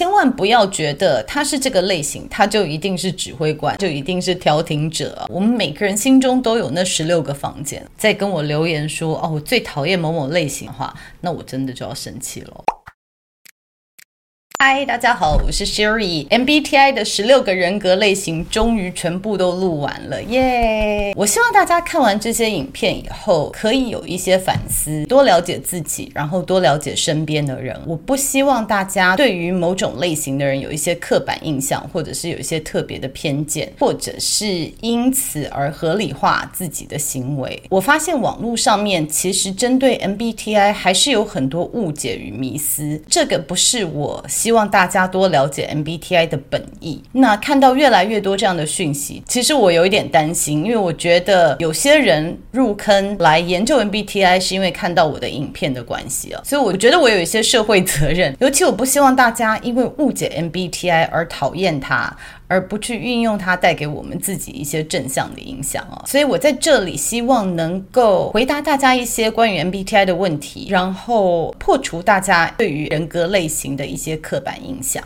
千万不要觉得他是这个类型，他就一定是指挥官，就一定是调停者。我们每个人心中都有那十六个房间。在跟我留言说哦，我最讨厌某某类型的话，那我真的就要生气了。嗨，大家好，我是 Sherry。MBTI 的十六个人格类型终于全部都录完了，耶！我希望大家看完这些影片以后，可以有一些反思，多了解自己，然后多了解身边的人。我不希望大家对于某种类型的人有一些刻板印象，或者是有一些特别的偏见，或者是因此而合理化自己的行为。我发现网络上面其实针对 MBTI 还是有很多误解与迷思，这个不是我希。希望大家多了解 MBTI 的本意。那看到越来越多这样的讯息，其实我有一点担心，因为我觉得有些人入坑来研究 MBTI 是因为看到我的影片的关系啊，所以我觉得我有一些社会责任。尤其我不希望大家因为误解 MBTI 而讨厌它，而不去运用它带给我们自己一些正向的影响啊。所以我在这里希望能够回答大家一些关于 MBTI 的问题，然后破除大家对于人格类型的一些刻板印象。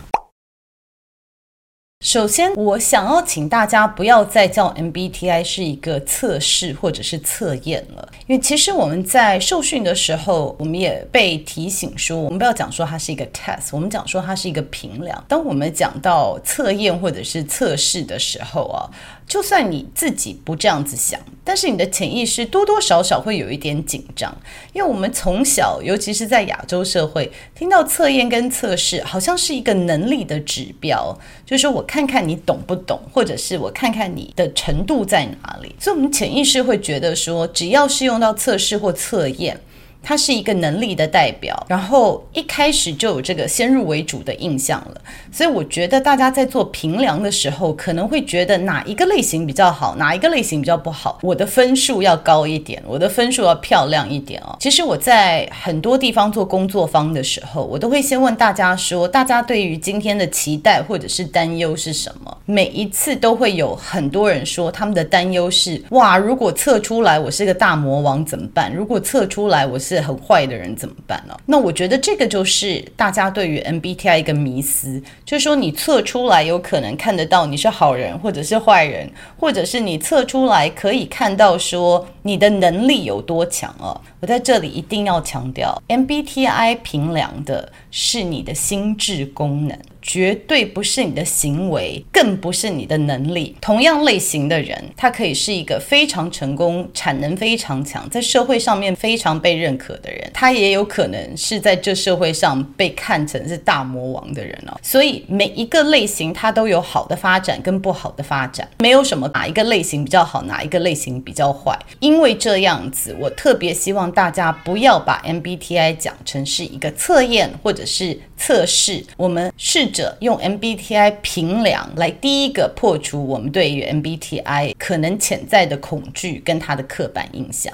首先，我想要请大家不要再叫 MBTI 是一个测试或者是测验了，因为其实我们在受训的时候，我们也被提醒说，我们不要讲说它是一个 test，我们讲说它是一个评量。当我们讲到测验或者是测试的时候啊。就算你自己不这样子想，但是你的潜意识多多少少会有一点紧张，因为我们从小，尤其是在亚洲社会，听到测验跟测试，好像是一个能力的指标，就是说我看看你懂不懂，或者是我看看你的程度在哪里，所以我们潜意识会觉得说，只要是用到测试或测验。它是一个能力的代表，然后一开始就有这个先入为主的印象了，所以我觉得大家在做评量的时候，可能会觉得哪一个类型比较好，哪一个类型比较不好，我的分数要高一点，我的分数要漂亮一点哦。其实我在很多地方做工作坊的时候，我都会先问大家说，大家对于今天的期待或者是担忧是什么？每一次都会有很多人说他们的担忧是：哇，如果测出来我是个大魔王怎么办？如果测出来我是很坏的人怎么办呢？那我觉得这个就是大家对于 MBTI 一个迷思，就是说你测出来有可能看得到你是好人或者是坏人，或者是你测出来可以看到说你的能力有多强啊。我在这里一定要强调，MBTI 评量的是你的心智功能。绝对不是你的行为，更不是你的能力。同样类型的人，他可以是一个非常成功、产能非常强，在社会上面非常被认可的人，他也有可能是在这社会上被看成是大魔王的人哦。所以每一个类型，它都有好的发展跟不好的发展，没有什么哪一个类型比较好，哪一个类型比较坏。因为这样子，我特别希望大家不要把 MBTI 讲成是一个测验或者是测试，我们试。者用 MBTI 平量来第一个破除我们对于 MBTI 可能潜在的恐惧跟它的刻板印象。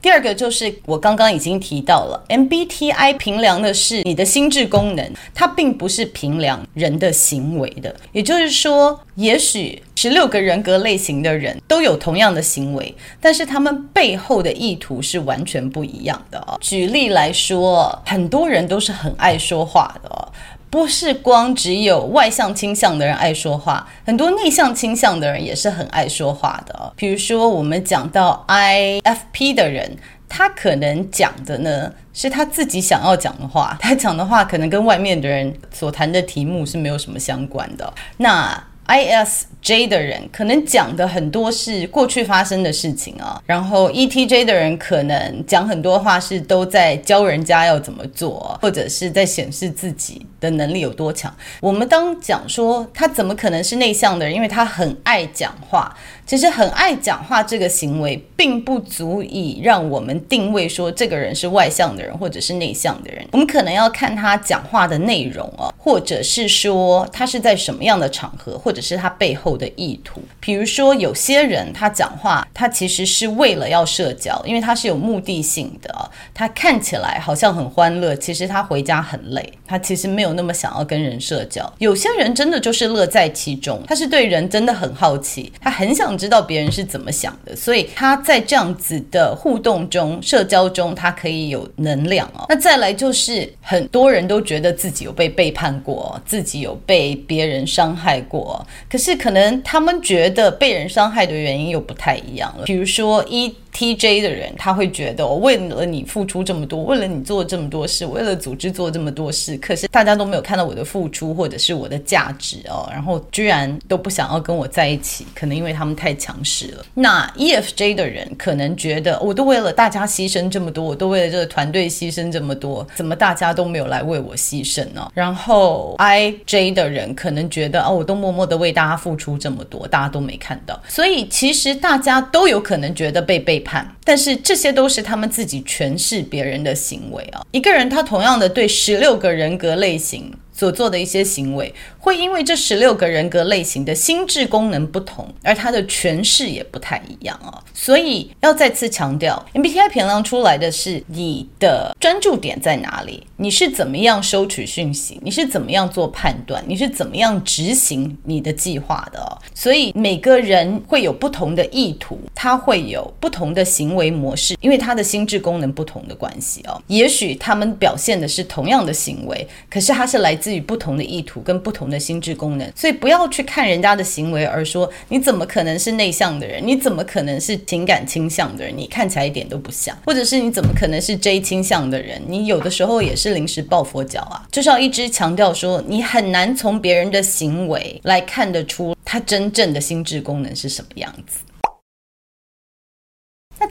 第二个就是我刚刚已经提到了，MBTI 评量的是你的心智功能，它并不是评量人的行为的。也就是说，也许十六个人格类型的人都有同样的行为，但是他们背后的意图是完全不一样的哦。举例来说，很多人都是很爱说话的。不是光只有外向倾向的人爱说话，很多内向倾向的人也是很爱说话的。比如说，我们讲到 IFP 的人，他可能讲的呢是他自己想要讲的话，他讲的话可能跟外面的人所谈的题目是没有什么相关的。那 ISJ 的人可能讲的很多是过去发生的事情啊，然后 ETJ 的人可能讲很多话是都在教人家要怎么做，或者是在显示自己的能力有多强。我们当讲说他怎么可能是内向的人，因为他很爱讲话。其实很爱讲话这个行为，并不足以让我们定位说这个人是外向的人或者是内向的人。我们可能要看他讲话的内容哦，或者是说他是在什么样的场合，或者。是他背后的意图，比如说有些人他讲话，他其实是为了要社交，因为他是有目的性的。他看起来好像很欢乐，其实他回家很累，他其实没有那么想要跟人社交。有些人真的就是乐在其中，他是对人真的很好奇，他很想知道别人是怎么想的，所以他在这样子的互动中、社交中，他可以有能量哦。那再来就是很多人都觉得自己有被背叛过，自己有被别人伤害过，可是可能他们觉得被人伤害的原因又不太一样了，比如说一。TJ 的人，他会觉得我为了你付出这么多，为了你做这么多事，为了组织做这么多事，可是大家都没有看到我的付出或者是我的价值哦，然后居然都不想要跟我在一起，可能因为他们太强势了。那 EFJ 的人可能觉得，我都为了大家牺牲这么多，我都为了这个团队牺牲这么多，怎么大家都没有来为我牺牲呢？然后 IJ 的人可能觉得，哦，我都默默的为大家付出这么多，大家都没看到，所以其实大家都有可能觉得被背叛。但是这些都是他们自己诠释别人的行为啊。一个人他同样的对十六个人格类型所做的一些行为，会因为这十六个人格类型的心智功能不同，而他的诠释也不太一样啊。所以要再次强调，MBTI 评量出来的是你的专注点在哪里，你是怎么样收取讯息，你是怎么样做判断，你是怎么样执行你的计划的哦。所以每个人会有不同的意图，他会有不同的行为模式，因为他的心智功能不同的关系哦。也许他们表现的是同样的行为，可是他是来自自于不同的意图跟不同的心智功能。所以不要去看人家的行为而说，你怎么可能是内向的人？你怎么可能是？情感倾向的人，你看起来一点都不像，或者是你怎么可能是 J 倾向的人？你有的时候也是临时抱佛脚啊。就是要一直强调说，你很难从别人的行为来看得出他真正的心智功能是什么样子。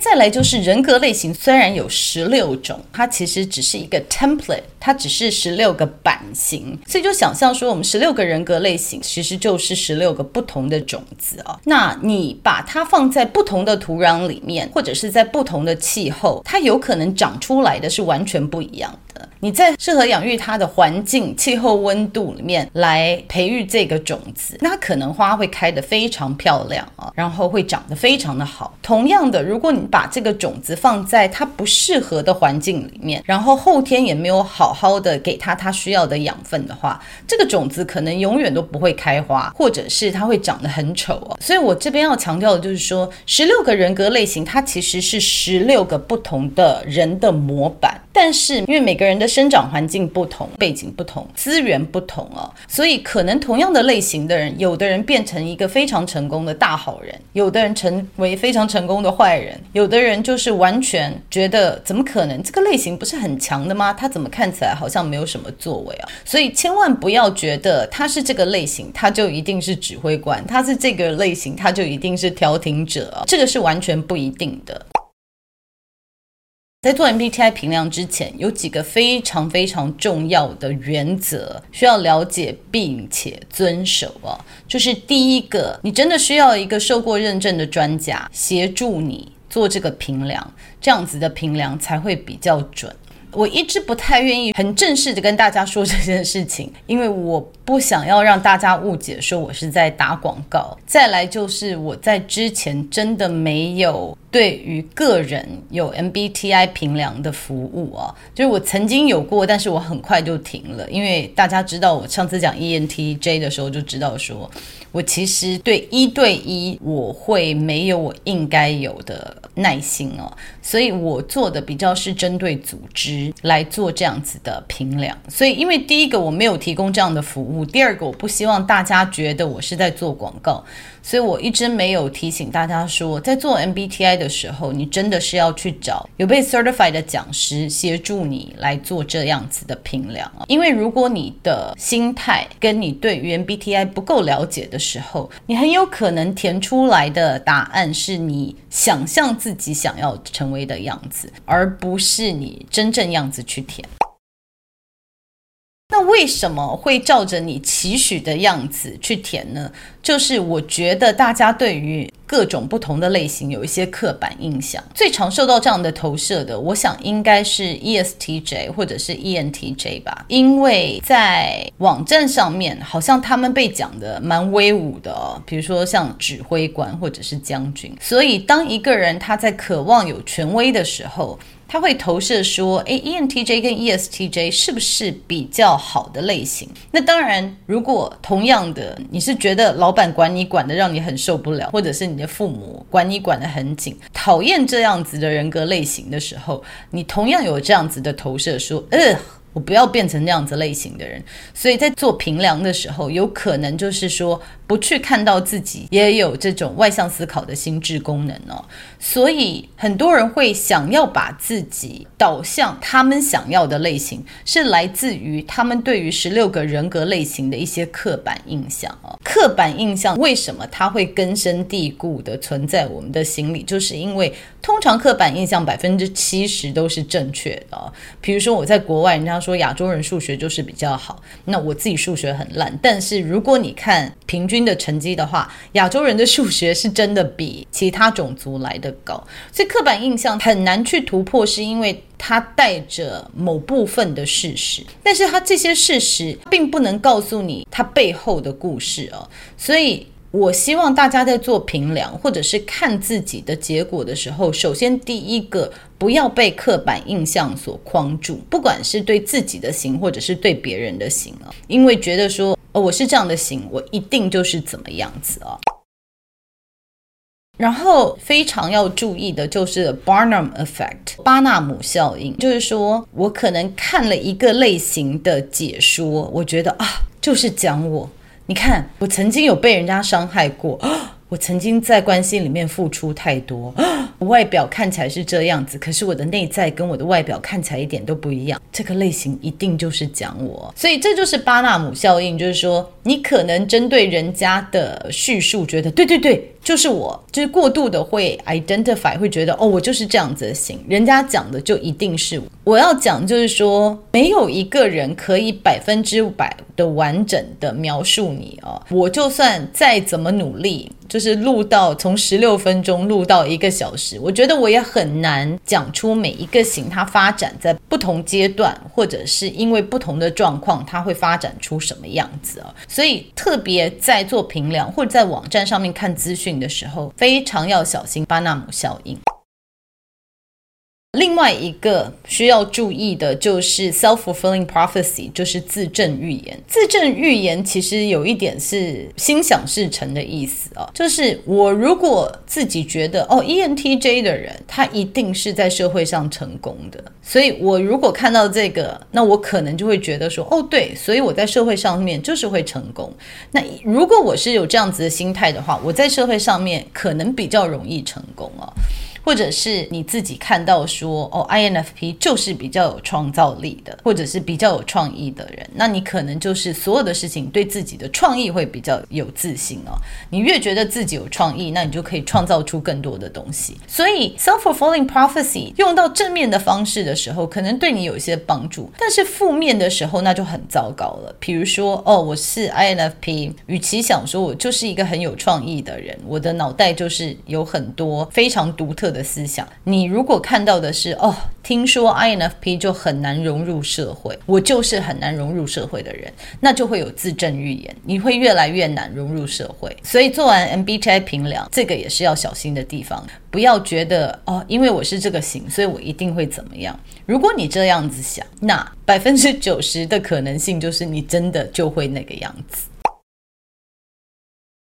再来就是人格类型，虽然有十六种，它其实只是一个 template，它只是十六个版型，所以就想象说，我们十六个人格类型其实就是十六个不同的种子啊。那你把它放在不同的土壤里面，或者是在不同的气候，它有可能长出来的是完全不一样你在适合养育它的环境、气候、温度里面来培育这个种子，那可能花会开得非常漂亮啊，然后会长得非常的好。同样的，如果你把这个种子放在它不适合的环境里面，然后后天也没有好好的给它它需要的养分的话，这个种子可能永远都不会开花，或者是它会长得很丑哦。所以我这边要强调的就是说，十六个人格类型，它其实是十六个不同的人的模板。但是，因为每个人人的生长环境不同，背景不同，资源不同哦，所以可能同样的类型的人，有的人变成一个非常成功的大好人，有的人成为非常成功的坏人，有的人就是完全觉得怎么可能？这个类型不是很强的吗？他怎么看起来好像没有什么作为啊？所以千万不要觉得他是这个类型，他就一定是指挥官；他是这个类型，他就一定是调停者啊，这个是完全不一定的。在做 MBTI 评量之前，有几个非常非常重要的原则需要了解并且遵守啊。就是第一个，你真的需要一个受过认证的专家协助你做这个评量，这样子的评量才会比较准。我一直不太愿意很正式的跟大家说这件事情，因为我不想要让大家误解，说我是在打广告。再来就是我在之前真的没有对于个人有 MBTI 评量的服务啊，就是我曾经有过，但是我很快就停了，因为大家知道我上次讲 ENTJ 的时候就知道说。我其实对一对一我会没有我应该有的耐心哦，所以我做的比较是针对组织来做这样子的评量。所以，因为第一个我没有提供这样的服务，第二个我不希望大家觉得我是在做广告。所以我一直没有提醒大家说，在做 MBTI 的时候，你真的是要去找有被 certified 的讲师协助你来做这样子的评量啊。因为如果你的心态跟你对于 MBTI 不够了解的时候，你很有可能填出来的答案是你想象自己想要成为的样子，而不是你真正样子去填。为什么会照着你期许的样子去填呢？就是我觉得大家对于各种不同的类型有一些刻板印象，最常受到这样的投射的，我想应该是 ESTJ 或者是 ENTJ 吧，因为在网站上面好像他们被讲的蛮威武的哦，比如说像指挥官或者是将军，所以当一个人他在渴望有权威的时候。他会投射说，哎，ENTJ 跟 ESTJ 是不是比较好的类型？那当然，如果同样的你是觉得老板管你管的让你很受不了，或者是你的父母管你管得很紧，讨厌这样子的人格类型的时候，你同样有这样子的投射说，呃。我不要变成那样子类型的人，所以在做评量的时候，有可能就是说不去看到自己也有这种外向思考的心智功能哦。所以很多人会想要把自己导向他们想要的类型，是来自于他们对于十六个人格类型的一些刻板印象哦。刻板印象为什么它会根深蒂固的存在我们的心里？就是因为通常刻板印象百分之七十都是正确的哦。比如说我在国外，人家说。说亚洲人数学就是比较好，那我自己数学很烂。但是如果你看平均的成绩的话，亚洲人的数学是真的比其他种族来的高。所以刻板印象很难去突破，是因为它带着某部分的事实，但是它这些事实并不能告诉你它背后的故事哦。所以。我希望大家在做评量或者是看自己的结果的时候，首先第一个不要被刻板印象所框住，不管是对自己的型或者是对别人的型啊，因为觉得说哦，我是这样的型，我一定就是怎么样子啊。然后非常要注意的就是 Barnum Effect，巴纳姆效应，就是说我可能看了一个类型的解说，我觉得啊，就是讲我。你看，我曾经有被人家伤害过，我曾经在关系里面付出太多，啊 外表看起来是这样子，可是我的内在跟我的外表看起来一点都不一样。这个类型一定就是讲我，所以这就是巴纳姆效应，就是说你可能针对人家的叙述，觉得对对对。就是我，就是过度的会 identify，会觉得哦，我就是这样子的型，人家讲的就一定是我。要讲就是说，没有一个人可以百分之百的完整的描述你哦。我就算再怎么努力，就是录到从十六分钟录到一个小时，我觉得我也很难讲出每一个型它发展在不同阶段，或者是因为不同的状况，它会发展出什么样子啊。所以特别在做评量或者在网站上面看资讯的时候，非常要小心巴纳姆效应。另外一个需要注意的就是 self-fulfilling prophecy，就是自证预言。自证预言其实有一点是心想事成的意思啊，就是我如果自己觉得哦，ENTJ 的人他一定是在社会上成功的，所以我如果看到这个，那我可能就会觉得说，哦，对，所以我在社会上面就是会成功。那如果我是有这样子的心态的话，我在社会上面可能比较容易成功啊。或者是你自己看到说哦，INFP 就是比较有创造力的，或者是比较有创意的人，那你可能就是所有的事情对自己的创意会比较有自信哦。你越觉得自己有创意，那你就可以创造出更多的东西。所以 self-fulfilling prophecy 用到正面的方式的时候，可能对你有一些帮助；但是负面的时候，那就很糟糕了。比如说哦，我是 INFP，与其想说我就是一个很有创意的人，我的脑袋就是有很多非常独特的。的思想，你如果看到的是哦，听说 INFP 就很难融入社会，我就是很难融入社会的人，那就会有自证预言，你会越来越难融入社会。所以做完 MBTI 评量，这个也是要小心的地方，不要觉得哦，因为我是这个型，所以我一定会怎么样。如果你这样子想，那 百分之九十的可能性就是你真的就会那个样子。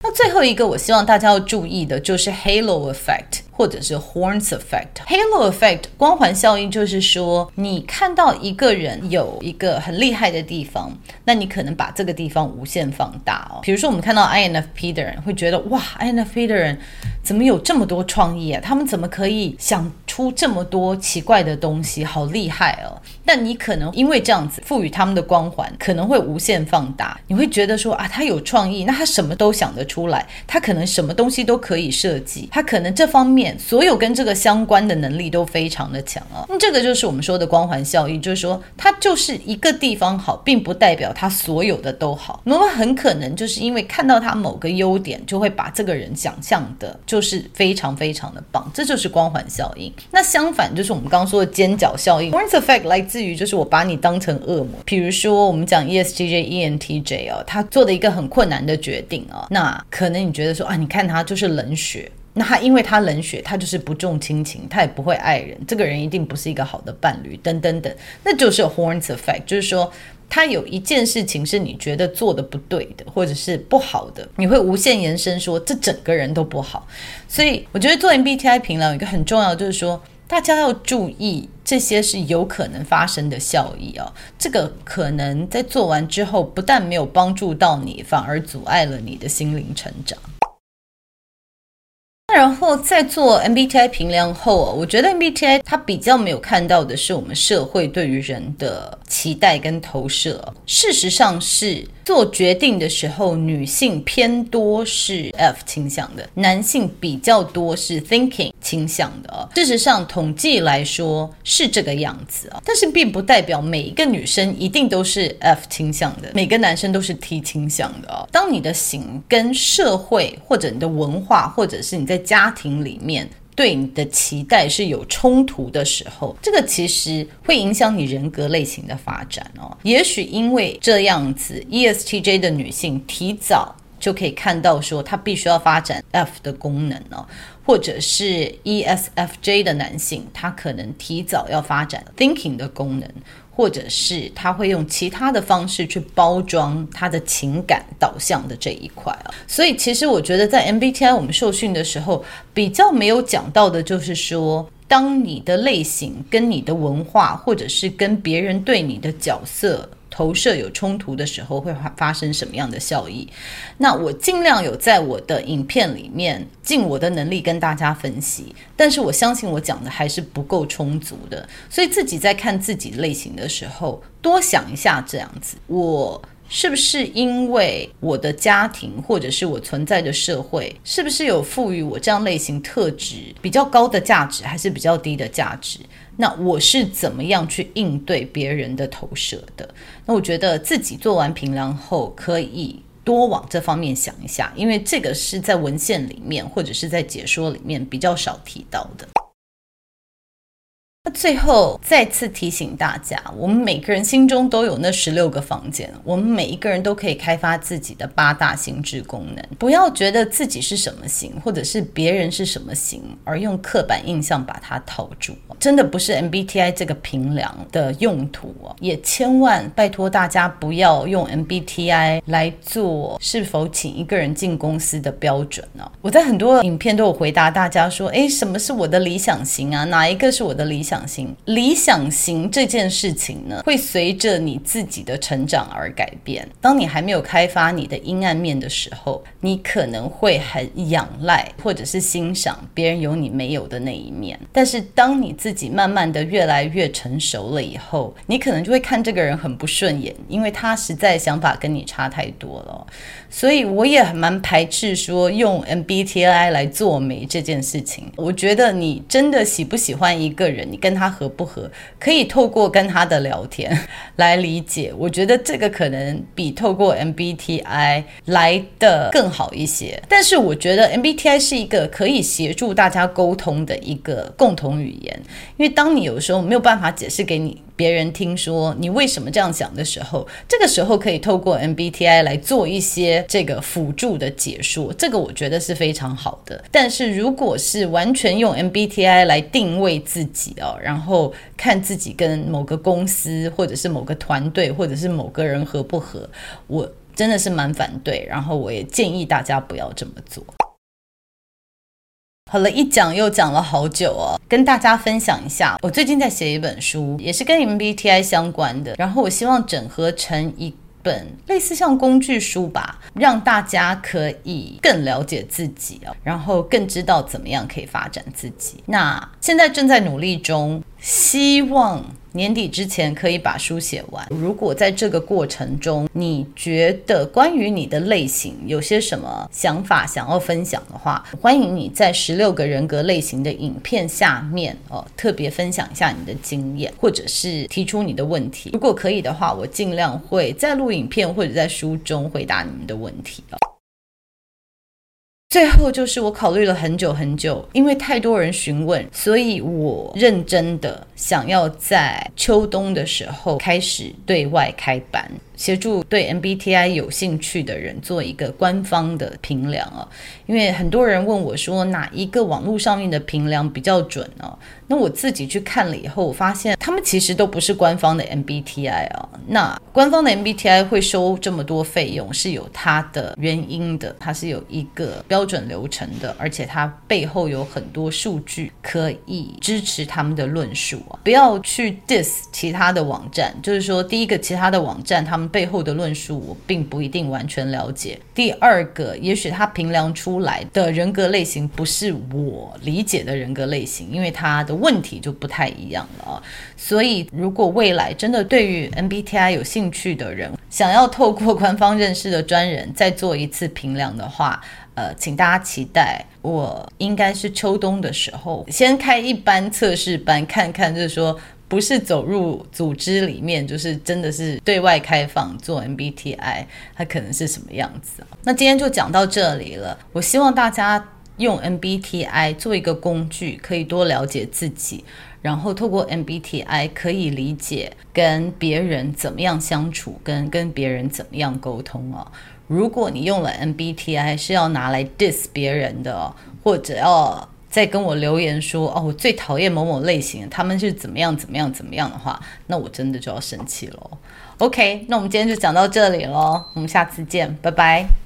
那最后一个，我希望大家要注意的就是 Halo Effect。或者是 Horns Effect，Halo Effect 光环效应，就是说你看到一个人有一个很厉害的地方，那你可能把这个地方无限放大哦。比如说我们看到 INFP 的人会觉得哇，INFP 的人怎么有这么多创意啊？他们怎么可以想出这么多奇怪的东西？好厉害哦！但你可能因为这样子赋予他们的光环可能会无限放大，你会觉得说啊，他有创意，那他什么都想得出来，他可能什么东西都可以设计，他可能这方面。所有跟这个相关的能力都非常的强啊，那这个就是我们说的光环效应，就是说它就是一个地方好，并不代表它所有的都好。我们很可能就是因为看到他某个优点，就会把这个人想象的就是非常非常的棒，这就是光环效应。那相反就是我们刚刚说的尖角效应 w o r n s Effect 来自于就是我把你当成恶魔。比如说我们讲 ESTJ、ENTJ 哦，他做的一个很困难的决定啊，那可能你觉得说啊，你看他就是冷血。那他因为他冷血，他就是不重亲情，他也不会爱人，这个人一定不是一个好的伴侣，等等等，那就是 Horns Effect，就是说他有一件事情是你觉得做的不对的，或者是不好的，你会无限延伸说这整个人都不好。所以我觉得做 MBTI 评量有一个很重要，就是说大家要注意这些是有可能发生的效益哦，这个可能在做完之后，不但没有帮助到你，反而阻碍了你的心灵成长。然后在做 MBTI 评量后，我觉得 MBTI 它比较没有看到的是我们社会对于人的期待跟投射。事实上是。做决定的时候，女性偏多是 F 倾向的，男性比较多是 Thinking 倾向的。事实上，统计来说是这个样子啊，但是并不代表每一个女生一定都是 F 倾向的，每个男生都是 T 倾向的啊。当你的型跟社会或者你的文化，或者是你在家庭里面。对你的期待是有冲突的时候，这个其实会影响你人格类型的发展哦。也许因为这样子，ESTJ 的女性提早就可以看到说，他必须要发展 F 的功能哦，或者是 ESFJ 的男性，他可能提早要发展 Thinking 的功能。或者是他会用其他的方式去包装他的情感导向的这一块啊，所以其实我觉得在 MBTI 我们受训的时候比较没有讲到的就是说，当你的类型跟你的文化，或者是跟别人对你的角色。投射有冲突的时候会发发生什么样的效益？那我尽量有在我的影片里面尽我的能力跟大家分析，但是我相信我讲的还是不够充足的，所以自己在看自己类型的时候，多想一下这样子，我是不是因为我的家庭或者是我存在的社会，是不是有赋予我这样类型特质比较高的价值，还是比较低的价值？那我是怎么样去应对别人的投射的？那我觉得自己做完评量后，可以多往这方面想一下，因为这个是在文献里面或者是在解说里面比较少提到的。那最后再次提醒大家，我们每个人心中都有那十六个房间，我们每一个人都可以开发自己的八大心智功能。不要觉得自己是什么型，或者是别人是什么型，而用刻板印象把它套住，真的不是 MBTI 这个评量的用途哦。也千万拜托大家不要用 MBTI 来做是否请一个人进公司的标准哦。我在很多影片都有回答大家说，诶，什么是我的理想型啊？哪一个是我的理想？型理想型这件事情呢，会随着你自己的成长而改变。当你还没有开发你的阴暗面的时候，你可能会很仰赖或者是欣赏别人有你没有的那一面。但是当你自己慢慢的越来越成熟了以后，你可能就会看这个人很不顺眼，因为他实在想法跟你差太多了。所以我也蛮排斥说用 MBTI 来做媒这件事情。我觉得你真的喜不喜欢一个人，你跟他合不合，可以透过跟他的聊天来理解。我觉得这个可能比透过 MBTI 来的更好一些。但是我觉得 MBTI 是一个可以协助大家沟通的一个共同语言，因为当你有时候没有办法解释给你。别人听说你为什么这样想的时候，这个时候可以透过 MBTI 来做一些这个辅助的解说，这个我觉得是非常好的。但是如果是完全用 MBTI 来定位自己哦，然后看自己跟某个公司或者是某个团队或者是某个人合不合，我真的是蛮反对。然后我也建议大家不要这么做。好了，一讲又讲了好久哦，跟大家分享一下，我最近在写一本书，也是跟 MBTI 相关的，然后我希望整合成一本类似像工具书吧，让大家可以更了解自己啊，然后更知道怎么样可以发展自己。那现在正在努力中，希望。年底之前可以把书写完。如果在这个过程中，你觉得关于你的类型有些什么想法想要分享的话，欢迎你在十六个人格类型的影片下面哦，特别分享一下你的经验，或者是提出你的问题。如果可以的话，我尽量会在录影片或者在书中回答你们的问题。最后就是我考虑了很久很久，因为太多人询问，所以我认真的想要在秋冬的时候开始对外开班。协助对 MBTI 有兴趣的人做一个官方的评量啊，因为很多人问我说哪一个网络上面的评量比较准呢？那我自己去看了以后，我发现他们其实都不是官方的 MBTI 啊。那官方的 MBTI 会收这么多费用是有它的原因的，它是有一个标准流程的，而且它背后有很多数据可以支持他们的论述啊。不要去 diss 其他的网站，就是说，第一个，其他的网站他们背后的论述我并不一定完全了解；第二个，也许他评量出来的人格类型不是我理解的人格类型，因为他的。问题就不太一样了啊，所以如果未来真的对于 MBTI 有兴趣的人，想要透过官方认识的专人再做一次评量的话，呃，请大家期待，我应该是秋冬的时候先开一班测试班，看看就是说不是走入组织里面，就是真的是对外开放做 MBTI，它可能是什么样子啊？那今天就讲到这里了，我希望大家。用 MBTI 做一个工具，可以多了解自己，然后透过 MBTI 可以理解跟别人怎么样相处，跟跟别人怎么样沟通啊。如果你用了 MBTI 是要拿来 diss 别人的，或者要在跟我留言说哦，我最讨厌某某类型，他们是怎么样怎么样怎么样的话，那我真的就要生气了。OK，那我们今天就讲到这里喽，我们下次见，拜拜。